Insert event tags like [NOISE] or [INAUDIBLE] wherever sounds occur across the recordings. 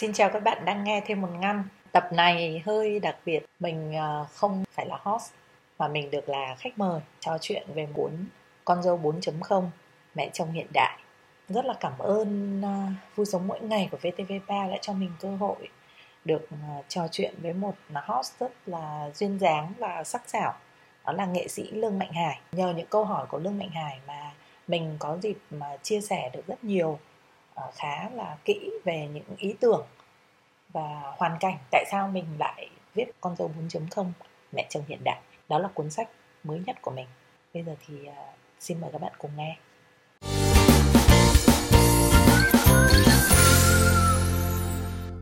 Xin chào các bạn đang nghe thêm một ngăn. Tập này hơi đặc biệt, mình ờ, không phải là host mà mình được là khách mời trò chuyện về bốn con dâu 4.0 mẹ chồng hiện đại. Rất là cảm ơn ờ, vui sống mỗi ngày của VTV3 đã cho mình cơ hội được ờ, trò chuyện với một host rất là duyên dáng và sắc sảo đó là nghệ sĩ Lương Mạnh Hải. Nhờ những câu hỏi của Lương Mạnh Hải mà mình có dịp mà chia sẻ được rất nhiều Ờ, khá là kỹ về những ý tưởng và hoàn cảnh. Tại sao mình lại viết con dâu 4.0 mẹ chồng hiện đại? Đó là cuốn sách mới nhất của mình. Bây giờ thì ờ, xin mời các bạn cùng nghe.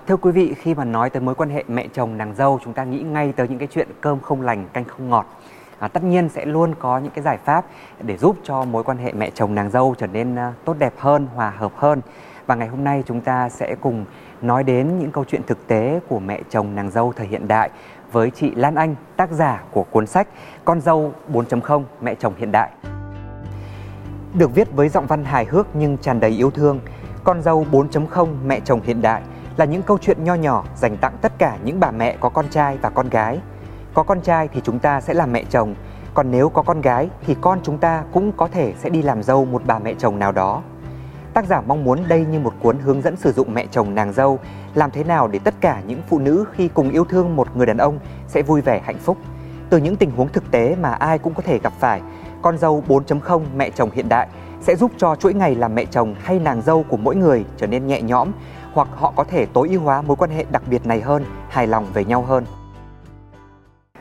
Thưa quý vị, khi mà nói tới mối quan hệ mẹ chồng nàng dâu, chúng ta nghĩ ngay tới những cái chuyện cơm không lành, canh không ngọt. À, tất nhiên sẽ luôn có những cái giải pháp để giúp cho mối quan hệ mẹ chồng nàng dâu trở nên à, tốt đẹp hơn, hòa hợp hơn. Và ngày hôm nay chúng ta sẽ cùng nói đến những câu chuyện thực tế của mẹ chồng nàng dâu thời hiện đại với chị Lan Anh, tác giả của cuốn sách Con dâu 4.0 mẹ chồng hiện đại. Được viết với giọng văn hài hước nhưng tràn đầy yêu thương, Con dâu 4.0 mẹ chồng hiện đại là những câu chuyện nho nhỏ dành tặng tất cả những bà mẹ có con trai và con gái. Có con trai thì chúng ta sẽ làm mẹ chồng, còn nếu có con gái thì con chúng ta cũng có thể sẽ đi làm dâu một bà mẹ chồng nào đó. Tác giả mong muốn đây như một cuốn hướng dẫn sử dụng mẹ chồng nàng dâu, làm thế nào để tất cả những phụ nữ khi cùng yêu thương một người đàn ông sẽ vui vẻ hạnh phúc. Từ những tình huống thực tế mà ai cũng có thể gặp phải, con dâu 4.0 mẹ chồng hiện đại sẽ giúp cho chuỗi ngày làm mẹ chồng hay nàng dâu của mỗi người trở nên nhẹ nhõm hoặc họ có thể tối ưu hóa mối quan hệ đặc biệt này hơn, hài lòng về nhau hơn.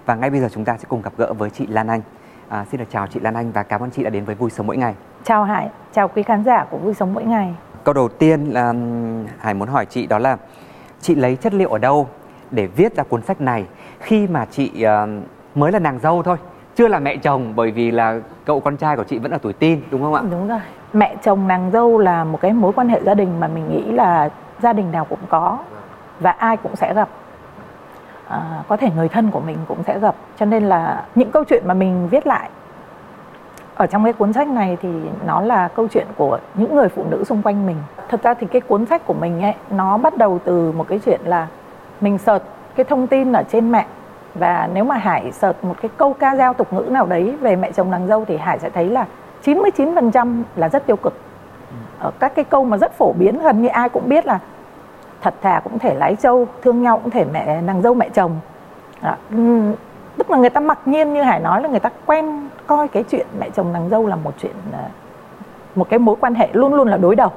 Và ngay bây giờ chúng ta sẽ cùng gặp gỡ với chị Lan Anh. À, xin được chào chị Lan Anh và cảm ơn chị đã đến với Vui Sống Mỗi Ngày. Chào Hải, chào quý khán giả của Vui Sống Mỗi Ngày. Câu đầu tiên là Hải muốn hỏi chị đó là chị lấy chất liệu ở đâu để viết ra cuốn sách này khi mà chị uh, mới là nàng dâu thôi, chưa là mẹ chồng bởi vì là cậu con trai của chị vẫn ở tuổi teen đúng không ạ? Đúng rồi. Mẹ chồng nàng dâu là một cái mối quan hệ gia đình mà mình nghĩ là gia đình nào cũng có và ai cũng sẽ gặp à, có thể người thân của mình cũng sẽ gặp. Cho nên là những câu chuyện mà mình viết lại ở trong cái cuốn sách này thì nó là câu chuyện của những người phụ nữ xung quanh mình. Thật ra thì cái cuốn sách của mình ấy nó bắt đầu từ một cái chuyện là mình search cái thông tin ở trên mạng. Và nếu mà Hải search một cái câu ca dao tục ngữ nào đấy về mẹ chồng nàng dâu thì Hải sẽ thấy là 99% là rất tiêu cực. Ở các cái câu mà rất phổ biến gần như ai cũng biết là thật thà cũng thể lái trâu thương nhau cũng thể mẹ nàng dâu mẹ chồng đó. tức là người ta mặc nhiên như hải nói là người ta quen coi cái chuyện mẹ chồng nàng dâu là một chuyện ờ, một cái mối quan hệ luôn luôn là đối đầu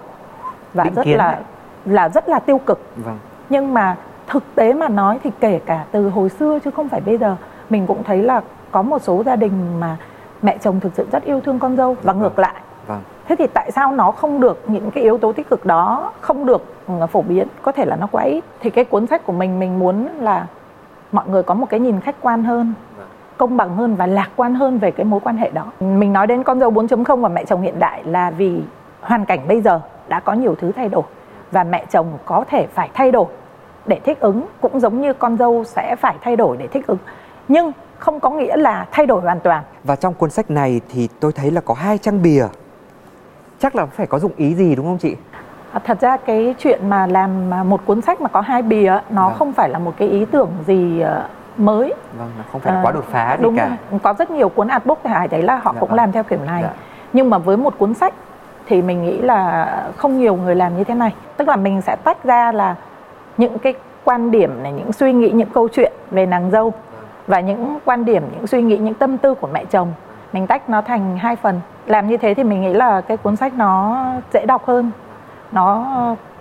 và Định rất là này. là rất là tiêu cực vâng. nhưng mà thực tế mà nói thì kể cả từ hồi xưa chứ không phải bây giờ mình cũng thấy là có một số gia đình mà mẹ chồng thực sự rất yêu thương con dâu và vâng. ngược lại vâng. Thế thì tại sao nó không được những cái yếu tố tích cực đó không được ừ, phổ biến? Có thể là nó quá ít. Thì cái cuốn sách của mình mình muốn là mọi người có một cái nhìn khách quan hơn vâng. công bằng hơn và lạc quan hơn về cái mối quan hệ đó. Mình nói đến con dâu 4.0 và mẹ chồng hiện đại là vì hoàn cảnh bây giờ đã có nhiều thứ thay đổi và mẹ chồng có thể phải thay đổi để thích ứng cũng giống như con dâu sẽ phải thay đổi để thích ứng. Nhưng không có nghĩa là thay đổi hoàn toàn. Và trong cuốn sách này thì tôi thấy là có hai trang bìa chắc là phải có dụng ý gì đúng không chị à, thật ra cái chuyện mà làm một cuốn sách mà có hai bìa nó vâng. không phải là một cái ý tưởng gì ờ, mới vâng không phải là quá đột phá gì đúng cả rồi. có rất nhiều cuốn artbook thì hải thấy là họ dạ, cũng vâng. làm theo kiểu này dạ. nhưng mà với một cuốn sách thì mình nghĩ là không nhiều người làm như thế này tức là mình sẽ tách ra là những cái quan điểm này những suy nghĩ những câu chuyện về nàng dâu và những quan điểm những suy nghĩ những tâm tư của mẹ chồng mình tách nó thành hai phần. Làm như thế thì mình nghĩ là cái cuốn sách nó dễ đọc hơn. Nó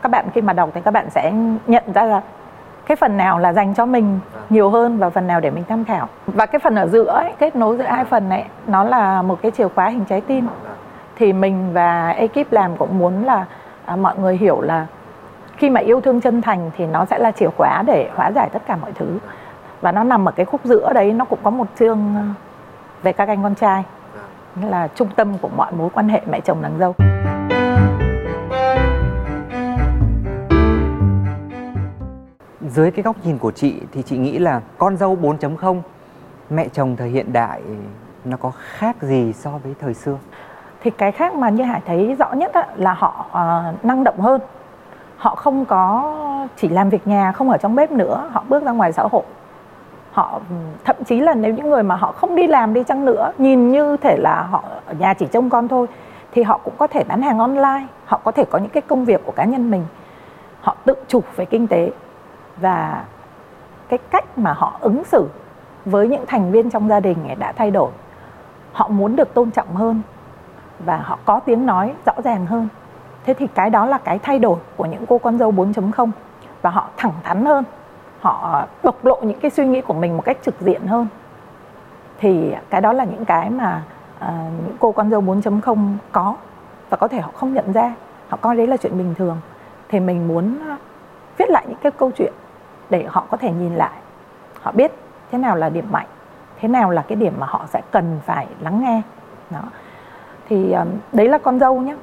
các bạn khi mà đọc thì các bạn sẽ nhận ra là cái phần nào là dành cho mình nhiều hơn và phần nào để mình tham khảo. Và cái phần ở giữa ấy, kết nối giữa hai phần này nó là một cái chìa khóa hình trái tim. Thì mình và ekip làm cũng muốn là à, mọi người hiểu là khi mà yêu thương chân thành thì nó sẽ là chìa khóa để hóa giải tất cả mọi thứ. Và nó nằm ở cái khúc giữa đấy nó cũng có một chương về các anh con trai. Là trung tâm của mọi mối quan hệ mẹ chồng nàng dâu. Dưới cái góc nhìn của chị thì chị nghĩ là con dâu 4.0 mẹ chồng thời hiện đại nó có khác gì so với thời xưa? Thì cái khác mà như hải thấy rõ nhất là họ uh, năng động hơn. Họ không có chỉ làm việc nhà không ở trong bếp nữa họ bước ra ngoài xã hội họ, thậm chí là nếu những người mà họ không đi làm đi chăng nữa, nhìn như thể là họ ở nhà chỉ trông con thôi, thì họ cũng có thể bán hàng online, họ có thể có những cái công việc của cá nhân mình. Họ tự chủ về kinh tế và cái cách mà họ ứng xử với những thành viên trong gia đình đã thay đổi. Họ muốn được tôn trọng hơn và họ có tiếng nói rõ ràng hơn. Thế thì cái đó là cái thay đổi của những cô con dâu 4.0 và họ thẳng thắn hơn họ bộc lộ những cái suy nghĩ của mình một cách trực diện hơn. Thì cái đó là những cái mà uh, những cô con dâu 4.0 có và có thể họ không nhận ra. Họ coi đấy là chuyện bình thường. Thì mình muốn viết lại những cái câu chuyện để họ có thể nhìn lại. Họ biết thế nào là điểm mạnh thế nào là cái điểm mà họ sẽ cần phải lắng nghe. Đó. Thì um, đấy là con dâu nhé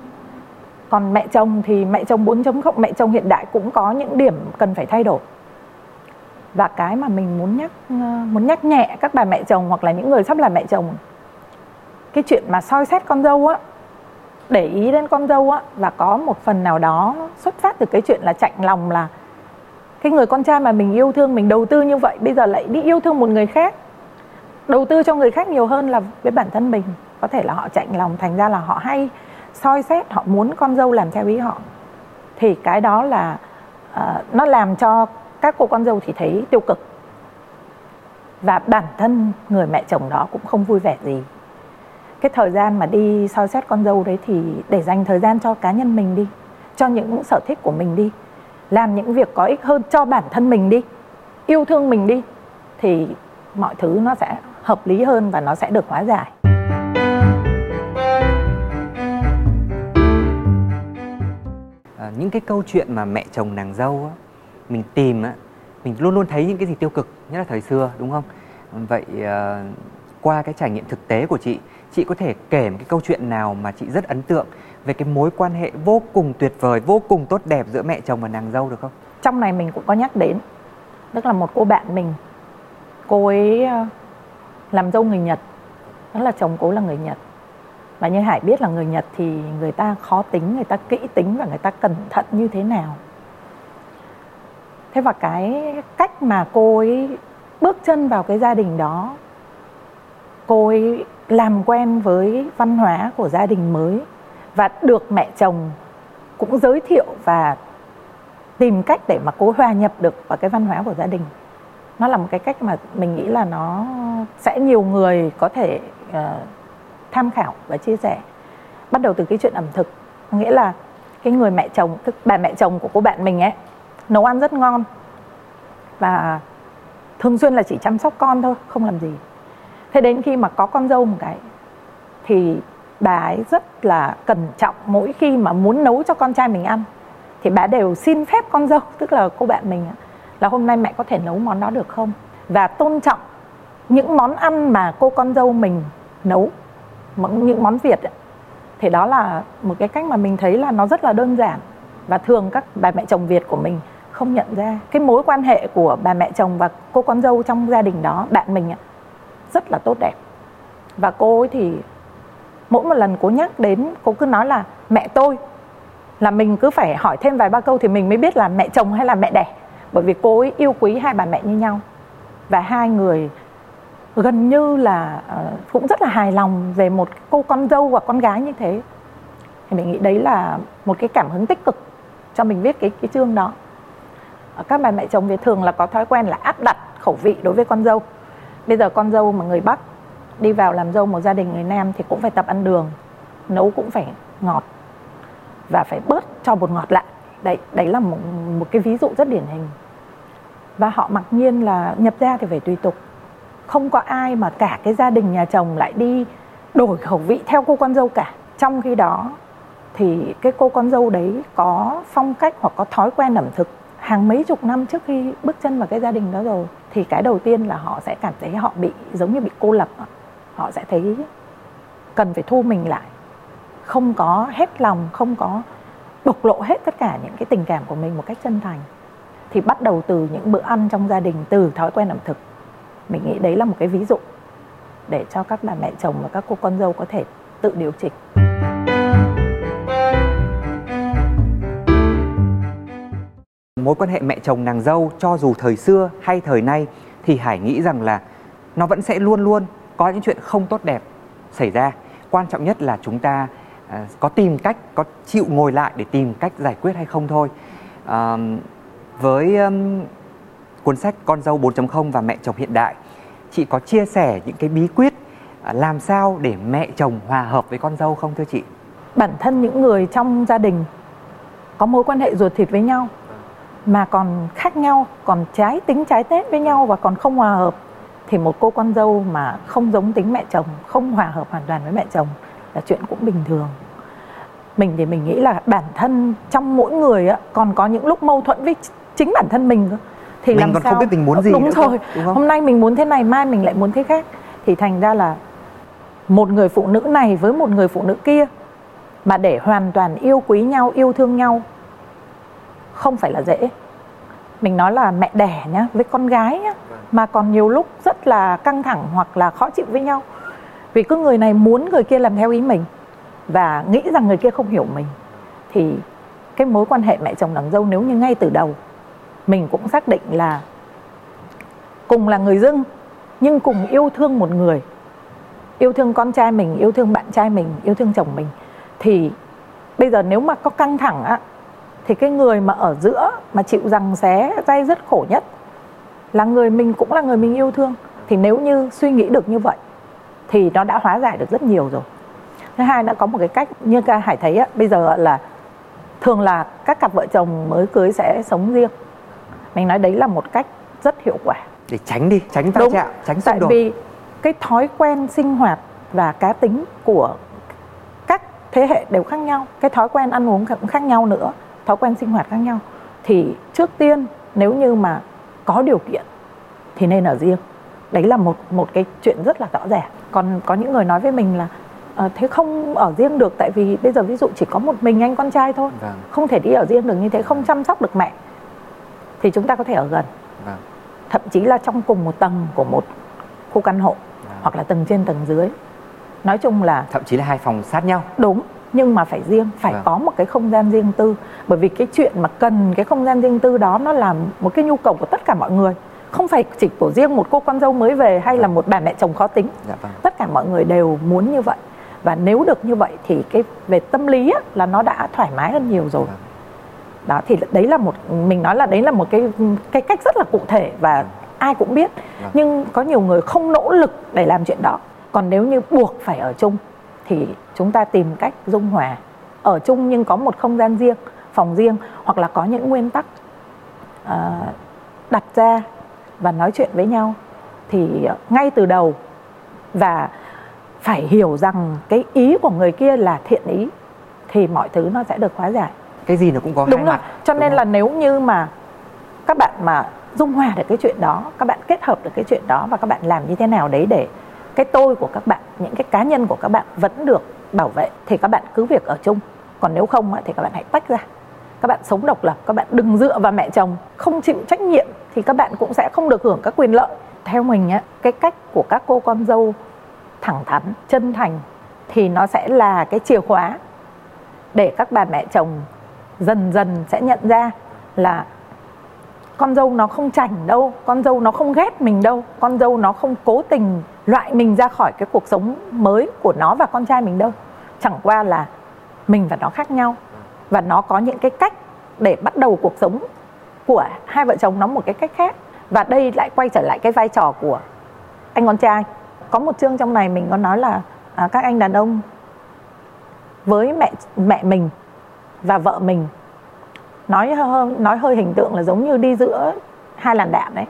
còn mẹ chồng thì mẹ chồng 4.0 mẹ chồng hiện đại cũng có những điểm cần phải thay đổi và cái mà mình muốn nhắc ờ, muốn nhắc nhẹ các bà mẹ chồng hoặc là những người sắp làm mẹ chồng. Cái chuyện mà soi xét con dâu á để ý đến con dâu á và có một phần nào đó xuất phát từ cái chuyện là chạnh lòng là cái người con trai mà mình yêu thương mình đầu tư như vậy bây giờ lại đi yêu thương một người khác. Đầu tư cho người khác nhiều hơn là với bản thân mình. Có thể là họ chạnh lòng thành ra là họ hay soi xét họ muốn con dâu làm theo ý họ. Thì cái đó là uh, nó làm cho các cô con dâu thì thấy tiêu cực. Và bản thân người mẹ chồng đó cũng không vui vẻ gì. Cái thời gian mà đi soi xét con dâu đấy thì để dành thời gian cho cá nhân mình đi cho những sở thích của mình đi làm những việc có ích hơn cho bản thân mình đi yêu thương mình đi thì mọi thứ nó sẽ hợp lý hơn và nó sẽ được hóa giải. À, những cái câu chuyện mà mẹ chồng nàng dâu á, mình tìm á, mình luôn luôn thấy những cái gì tiêu cực nhất là thời xưa đúng không? Vậy ờ, qua cái trải nghiệm thực tế của chị chị có thể kể một cái câu chuyện nào mà chị rất ấn tượng về cái mối quan hệ vô cùng tuyệt vời vô cùng tốt đẹp giữa mẹ chồng và nàng dâu được không? Trong này mình cũng có nhắc đến tức là một cô bạn mình cô ấy ờ, làm dâu người nhật đó là chồng cô là người nhật. Và như hải biết là người nhật thì người ta khó tính người ta kỹ tính và người ta cẩn thận như thế nào thế và cái cách mà cô ấy bước chân vào cái gia đình đó cô ấy làm quen với văn hóa của gia đình mới và được mẹ chồng cũng giới thiệu và tìm cách để mà cô hòa nhập được vào cái văn hóa của gia đình. Nó là một cái cách mà mình nghĩ là nó sẽ nhiều người có thể uh, tham khảo và chia sẻ. Bắt đầu từ cái chuyện ẩm thực nghĩa là cái người mẹ chồng tức bà mẹ chồng của cô bạn mình ấy nấu ăn rất ngon. Và thường xuyên là chỉ chăm sóc con thôi, không làm gì. Thế đến khi mà có con dâu một cái, thì bà ấy rất là cẩn trọng mỗi khi mà muốn nấu cho con trai mình ăn. Thì bà đều xin phép con dâu, tức là cô bạn mình là hôm nay mẹ có thể nấu món đó được không? Và tôn trọng những món ăn mà cô con dâu mình nấu những món việt ấy. thì đó là một cái cách mà mình thấy là nó rất là đơn giản. Và thường các bà mẹ chồng việt của mình không nhận ra cái mối quan hệ của bà mẹ chồng và cô con dâu trong gia đình đó, bạn mình rất là tốt đẹp. Và cô ấy thì mỗi một lần cô nhắc đến, cô cứ nói là, mẹ tôi, là mình cứ phải hỏi thêm vài ba câu thì mình mới biết là mẹ chồng hay là mẹ đẻ. Bởi vì cô ấy yêu quý hai bà mẹ như nhau. Và hai người gần như là ờ, cũng rất là hài lòng về một cô con dâu và con gái như thế. Thì mình nghĩ đấy là một cái cảm hứng tích cực cho mình viết cái cái chương đó các bà mẹ chồng Việt thường là có thói quen là áp đặt khẩu vị đối với con dâu. Bây giờ con dâu mà người Bắc đi vào làm dâu một gia đình người Nam thì cũng phải tập ăn đường, nấu cũng phải ngọt và phải bớt cho bột ngọt lại. Đấy đấy là một một cái ví dụ rất điển hình. Và họ mặc nhiên là nhập gia thì phải tùy tục. Không có ai mà cả cái gia đình nhà chồng lại đi đổi khẩu vị theo cô con dâu cả. Trong khi đó thì cái cô con dâu đấy có phong cách hoặc có thói quen ẩm thực hàng mấy chục năm trước khi bước chân vào cái gia đình đó rồi, thì cái đầu tiên là họ sẽ cảm thấy họ bị, giống như bị cô lập họ sẽ thấy cần phải thu mình lại. Không có hết lòng, không có bộc lộ hết tất cả những cái tình cảm của mình một cách chân thành. Thì bắt đầu từ những bữa ăn trong gia đình, từ thói quen ẩm thực. Mình nghĩ đấy là một cái ví dụ để cho các bà mẹ chồng và các cô con dâu có thể tự điều chỉnh. Mối quan hệ mẹ chồng nàng dâu cho dù thời xưa hay thời nay thì Hải nghĩ rằng là nó vẫn sẽ luôn luôn có những chuyện không tốt đẹp xảy ra. Quan trọng nhất là chúng ta à, có tìm cách, có chịu ngồi lại để tìm cách giải quyết hay không thôi. À, với um, cuốn sách Con dâu 4.0 và mẹ chồng hiện đại, chị có chia sẻ những cái bí quyết à, làm sao để mẹ chồng hòa hợp với con dâu không thưa chị? Bản thân những người trong gia đình có mối quan hệ ruột thịt với nhau mà còn khác nhau, còn trái tính trái tết với nhau và còn không hòa hợp thì một cô con dâu mà không giống tính mẹ chồng, không hòa hợp hoàn toàn với mẹ chồng là chuyện cũng bình thường. Mình thì mình nghĩ là bản thân trong mỗi người á còn có những lúc mâu thuẫn với chính bản thân mình thì mình làm còn sao không biết mình muốn gì đúng rồi đúng không? hôm nay mình muốn thế này mai mình lại muốn thế khác thì thành ra là một người phụ nữ này với một người phụ nữ kia mà để hoàn toàn yêu quý nhau yêu thương nhau không phải là dễ. Mình nói là mẹ đẻ nhá, với con gái nhá, mà còn nhiều lúc rất là căng thẳng hoặc là khó chịu với nhau. Vì cứ người này muốn người kia làm theo ý mình và nghĩ rằng người kia không hiểu mình, thì cái mối quan hệ mẹ chồng nàng dâu nếu như ngay từ đầu, mình cũng xác định là cùng là người dưng, nhưng cùng yêu thương một người, yêu thương con trai mình, yêu thương bạn trai mình, yêu thương chồng mình, thì bây giờ nếu mà có căng thẳng á thì cái người mà ở giữa mà chịu rằng xé dây rất khổ nhất là người mình cũng là người mình yêu thương. Thì nếu như suy nghĩ được như vậy thì nó đã hóa giải được rất nhiều rồi. Thứ hai đã có một cái cách như ca hải thấy á, bây giờ là thường là các cặp vợ chồng mới cưới sẽ sống riêng. Mình nói đấy là một cách rất hiệu quả. Để tránh đi tránh va chạm tránh xung đột. tại vì cái thói quen sinh hoạt và cá tính của các thế hệ đều khác nhau cái thói quen ăn uống cũng khác nhau nữa thói quen sinh hoạt khác nhau thì trước tiên nếu như mà có điều kiện thì nên ở riêng. Đấy là một một cái chuyện rất là rõ ràng. Còn có những người nói với mình là à, thế không ở riêng được tại vì bây giờ ví dụ chỉ có một mình anh con trai thôi vâng. không thể đi ở riêng được như thế không chăm sóc được mẹ thì chúng ta có thể ở gần. Vâng. thậm chí là trong cùng một tầng của một khu căn hộ vâng. hoặc là tầng trên tầng dưới. Nói chung là thậm chí là hai phòng sát nhau. Đúng nhưng mà phải riêng phải vâng. có một cái không gian riêng tư bởi vì cái chuyện mà cần cái không gian riêng tư đó nó là một cái nhu cầu của tất cả mọi người không phải chỉ của riêng một cô con dâu mới về hay vâng. là một bà mẹ chồng khó tính dạ, vâng. tất cả mọi người đều muốn như vậy và nếu được như vậy thì cái về tâm lý á, là nó đã thoải mái hơn nhiều rồi vâng. đó thì đấy là một mình nói là đấy là một cái cái cách rất là cụ thể và vâng. ai cũng biết vâng. nhưng có nhiều người không nỗ lực để làm chuyện đó còn nếu như buộc phải ở chung thì chúng ta tìm cách dung hòa ở chung nhưng có một không gian riêng phòng riêng hoặc là có những nguyên tắc uh, đặt ra và nói chuyện với nhau thì ngay từ đầu và phải hiểu rằng cái ý của người kia là thiện ý thì mọi thứ nó sẽ được hóa giải cái gì nó cũng có đúng hai rồi. mặt cho nên là nếu như mà các bạn mà dung hòa được cái chuyện đó các bạn kết hợp được cái chuyện đó và các bạn làm như thế nào đấy để cái tôi của các bạn, những cái cá nhân của các bạn vẫn được bảo vệ thì các bạn cứ việc ở chung. Còn nếu không thì các bạn hãy tách ra. Các bạn sống độc lập, các bạn đừng dựa vào mẹ chồng, không chịu trách nhiệm thì các bạn cũng sẽ không được hưởng các quyền lợi. Theo mình á, cái cách của các cô con dâu thẳng thắn, chân thành thì nó sẽ là cái chìa khóa để các bà mẹ chồng dần dần sẽ nhận ra là con dâu nó không chảnh đâu, con dâu nó không ghét mình đâu, con dâu nó không cố tình loại mình ra khỏi cái cuộc sống mới của nó và con trai mình đâu. Chẳng qua là mình và nó khác nhau và nó có những cái cách để bắt đầu cuộc sống của hai vợ chồng nó một cái cách khác. Và đây lại quay trở lại cái vai trò của anh con trai. Có một chương trong này mình có nói là à, các anh đàn ông với mẹ mẹ mình và vợ mình nói hơi nói hơi hình tượng là giống như đi giữa hai làn đạn đấy.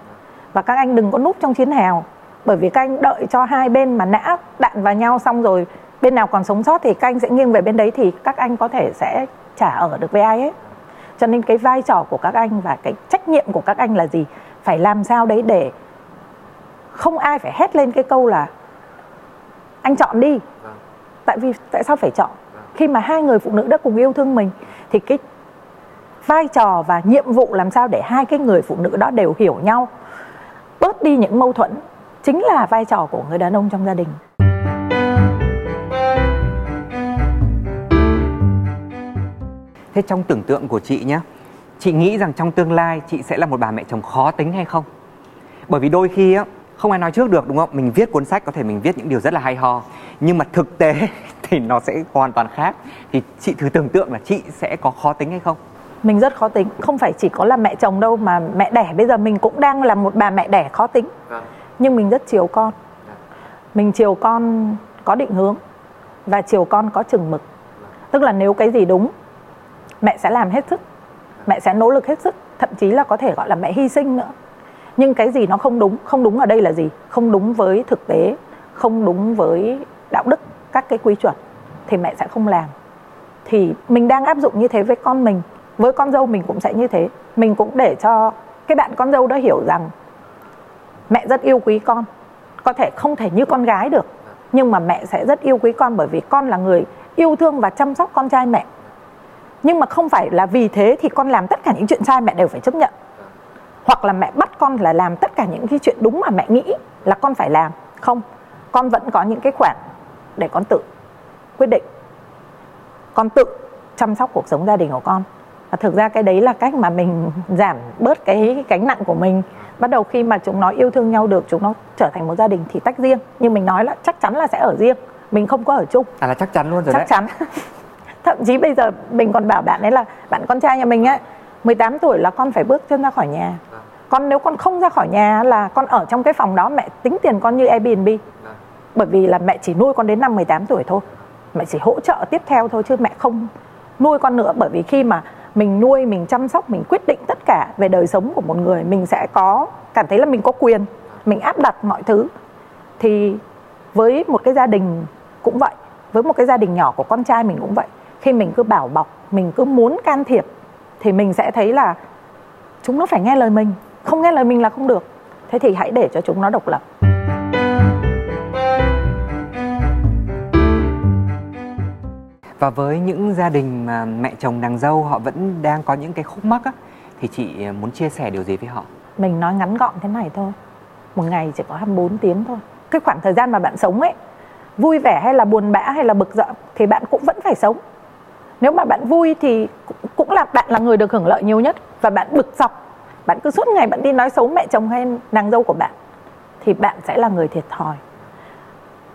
Và các anh đừng có núp trong chiến hào bởi vì các anh đợi cho hai bên mà nã đạn vào nhau xong rồi bên nào còn sống sót thì các anh sẽ nghiêng về bên đấy thì các anh có thể sẽ trả ở được với ai ấy cho nên cái vai trò của các anh và cái trách nhiệm của các anh là gì phải làm sao đấy để không ai phải hét lên cái câu là anh chọn đi vâng. tại vì tại sao phải chọn vâng. khi mà hai người phụ nữ đã cùng yêu thương mình thì cái vai trò và nhiệm vụ làm sao để hai cái người phụ nữ đó đều hiểu nhau bớt đi những mâu thuẫn chính là vai trò của người đàn ông trong gia đình. Thế trong tưởng tượng của chị nhé chị nghĩ rằng trong tương lai chị sẽ là một bà mẹ chồng khó tính hay không? Bởi vì đôi khi á không ai nói trước được đúng không? Mình viết cuốn sách có thể mình viết những điều rất là hay ho nhưng mà thực tế [LAUGHS] thì nó sẽ hoàn toàn khác. Thì chị thử tưởng tượng là chị sẽ có khó tính hay không? Mình rất khó tính không phải chỉ có là mẹ chồng đâu mà mẹ đẻ bây giờ mình cũng đang là một bà mẹ đẻ khó tính. Vâng. Nhưng mình rất chiều con. Dạ. mình chiều con có định hướng và chiều con có chừng mực. Tức là nếu cái gì đúng mẹ sẽ làm hết sức. Mẹ sẽ nỗ lực hết sức. Thậm chí là có thể gọi là mẹ hy sinh nữa. Nhưng cái gì nó không đúng không đúng ở đây là gì? Không đúng với thực tế không đúng với đạo đức các cái quy chuẩn thì mẹ sẽ không làm. Thì mình đang áp dụng như thế với con mình với con dâu mình cũng sẽ như thế. Mình cũng để cho cái bạn con dâu đó hiểu rằng mẹ rất yêu quý con. Có thể không thể như con gái được, nhưng mà mẹ sẽ rất yêu quý con bởi vì con là người yêu thương và chăm sóc con trai mẹ. Nhưng mà không phải là vì thế thì con làm tất cả những chuyện sai mẹ đều phải chấp nhận. Hoặc là mẹ bắt con là làm tất cả những cái chuyện đúng mà mẹ nghĩ là con phải làm. Không, con vẫn có những cái khoản để con tự quyết định. Con tự chăm sóc cuộc sống gia đình của con và thực ra cái đấy là cách mà mình giảm bớt cái gánh nặng của mình. Bắt đầu khi mà chúng nó yêu thương nhau được chúng nó trở thành một gia đình thì tách riêng. Nhưng mình nói là chắc chắn là sẽ ở riêng. Mình không có ở chung. À là chắc chắn luôn rồi chắc đấy. chắn. [LAUGHS] Thậm chí bây giờ mình còn bảo bạn ấy là bạn con trai nhà mình ấy 18 tuổi là con phải bước chân ra khỏi nhà. Con nếu con không ra khỏi nhà là con ở trong cái phòng đó mẹ tính tiền con như Airbnb. Bởi vì là mẹ chỉ nuôi con đến năm 18 tuổi thôi. Mẹ chỉ hỗ trợ tiếp theo thôi chứ mẹ không nuôi con nữa. Bởi vì khi mà mình nuôi, mình chăm sóc, mình quyết định tất cả về đời sống của một người, mình sẽ có, cảm thấy là mình có quyền, mình áp đặt mọi thứ. Thì với một cái gia đình cũng vậy, với một cái gia đình nhỏ của con trai mình cũng vậy. Khi mình cứ bảo bọc, mình cứ muốn can thiệp, thì mình sẽ thấy là chúng nó phải nghe lời mình. Không nghe lời mình là không được. Thế thì hãy để cho chúng nó độc lập. Và với những gia đình mà mẹ chồng nàng dâu họ vẫn đang có những cái khúc mắc á, thì chị à, muốn chia sẻ điều gì với họ? Mình nói ngắn gọn thế này thôi. Một ngày chỉ có 24 tiếng thôi. Cái khoảng thời gian mà bạn sống ấy, vui vẻ hay là buồn bã hay là bực dọc thì bạn cũng vẫn phải sống. Nếu mà bạn vui thì cũng là bạn là người được hưởng lợi nhiều nhất. Và bạn bực dọc, bạn cứ suốt ngày bạn đi nói xấu mẹ chồng hay nàng dâu của bạn, thì bạn sẽ là người thiệt thòi.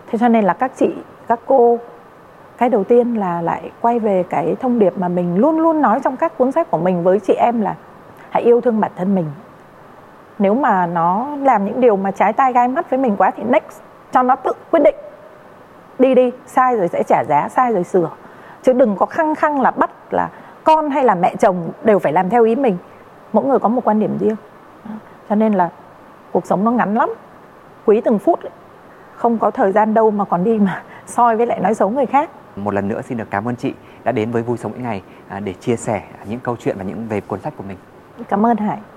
Thế cho nên là các chị, các cô cái đầu tiên là lại quay về cái thông điệp mà mình luôn luôn nói trong các cuốn sách của mình với chị em là hãy yêu thương bản thân mình. Nếu mà nó làm những điều mà trái tai gai mắt với mình quá thì next, cho nó tự quyết định. Đi đi, sai rồi sẽ trả giá, sai rồi sửa. Chứ đừng có khăng khăng là bắt là con hay là mẹ chồng đều phải làm theo ý mình. Mỗi người có một quan điểm riêng. Cho nên là cuộc sống nó ngắn lắm. Quý từng phút ấy. không có thời gian đâu mà còn đi mà [LAUGHS] soi với lại nói xấu người khác một lần nữa xin được cảm ơn chị đã đến với vui sống mỗi ngày à, để chia sẻ những câu chuyện và những về cuốn sách của mình. Cảm ơn hải.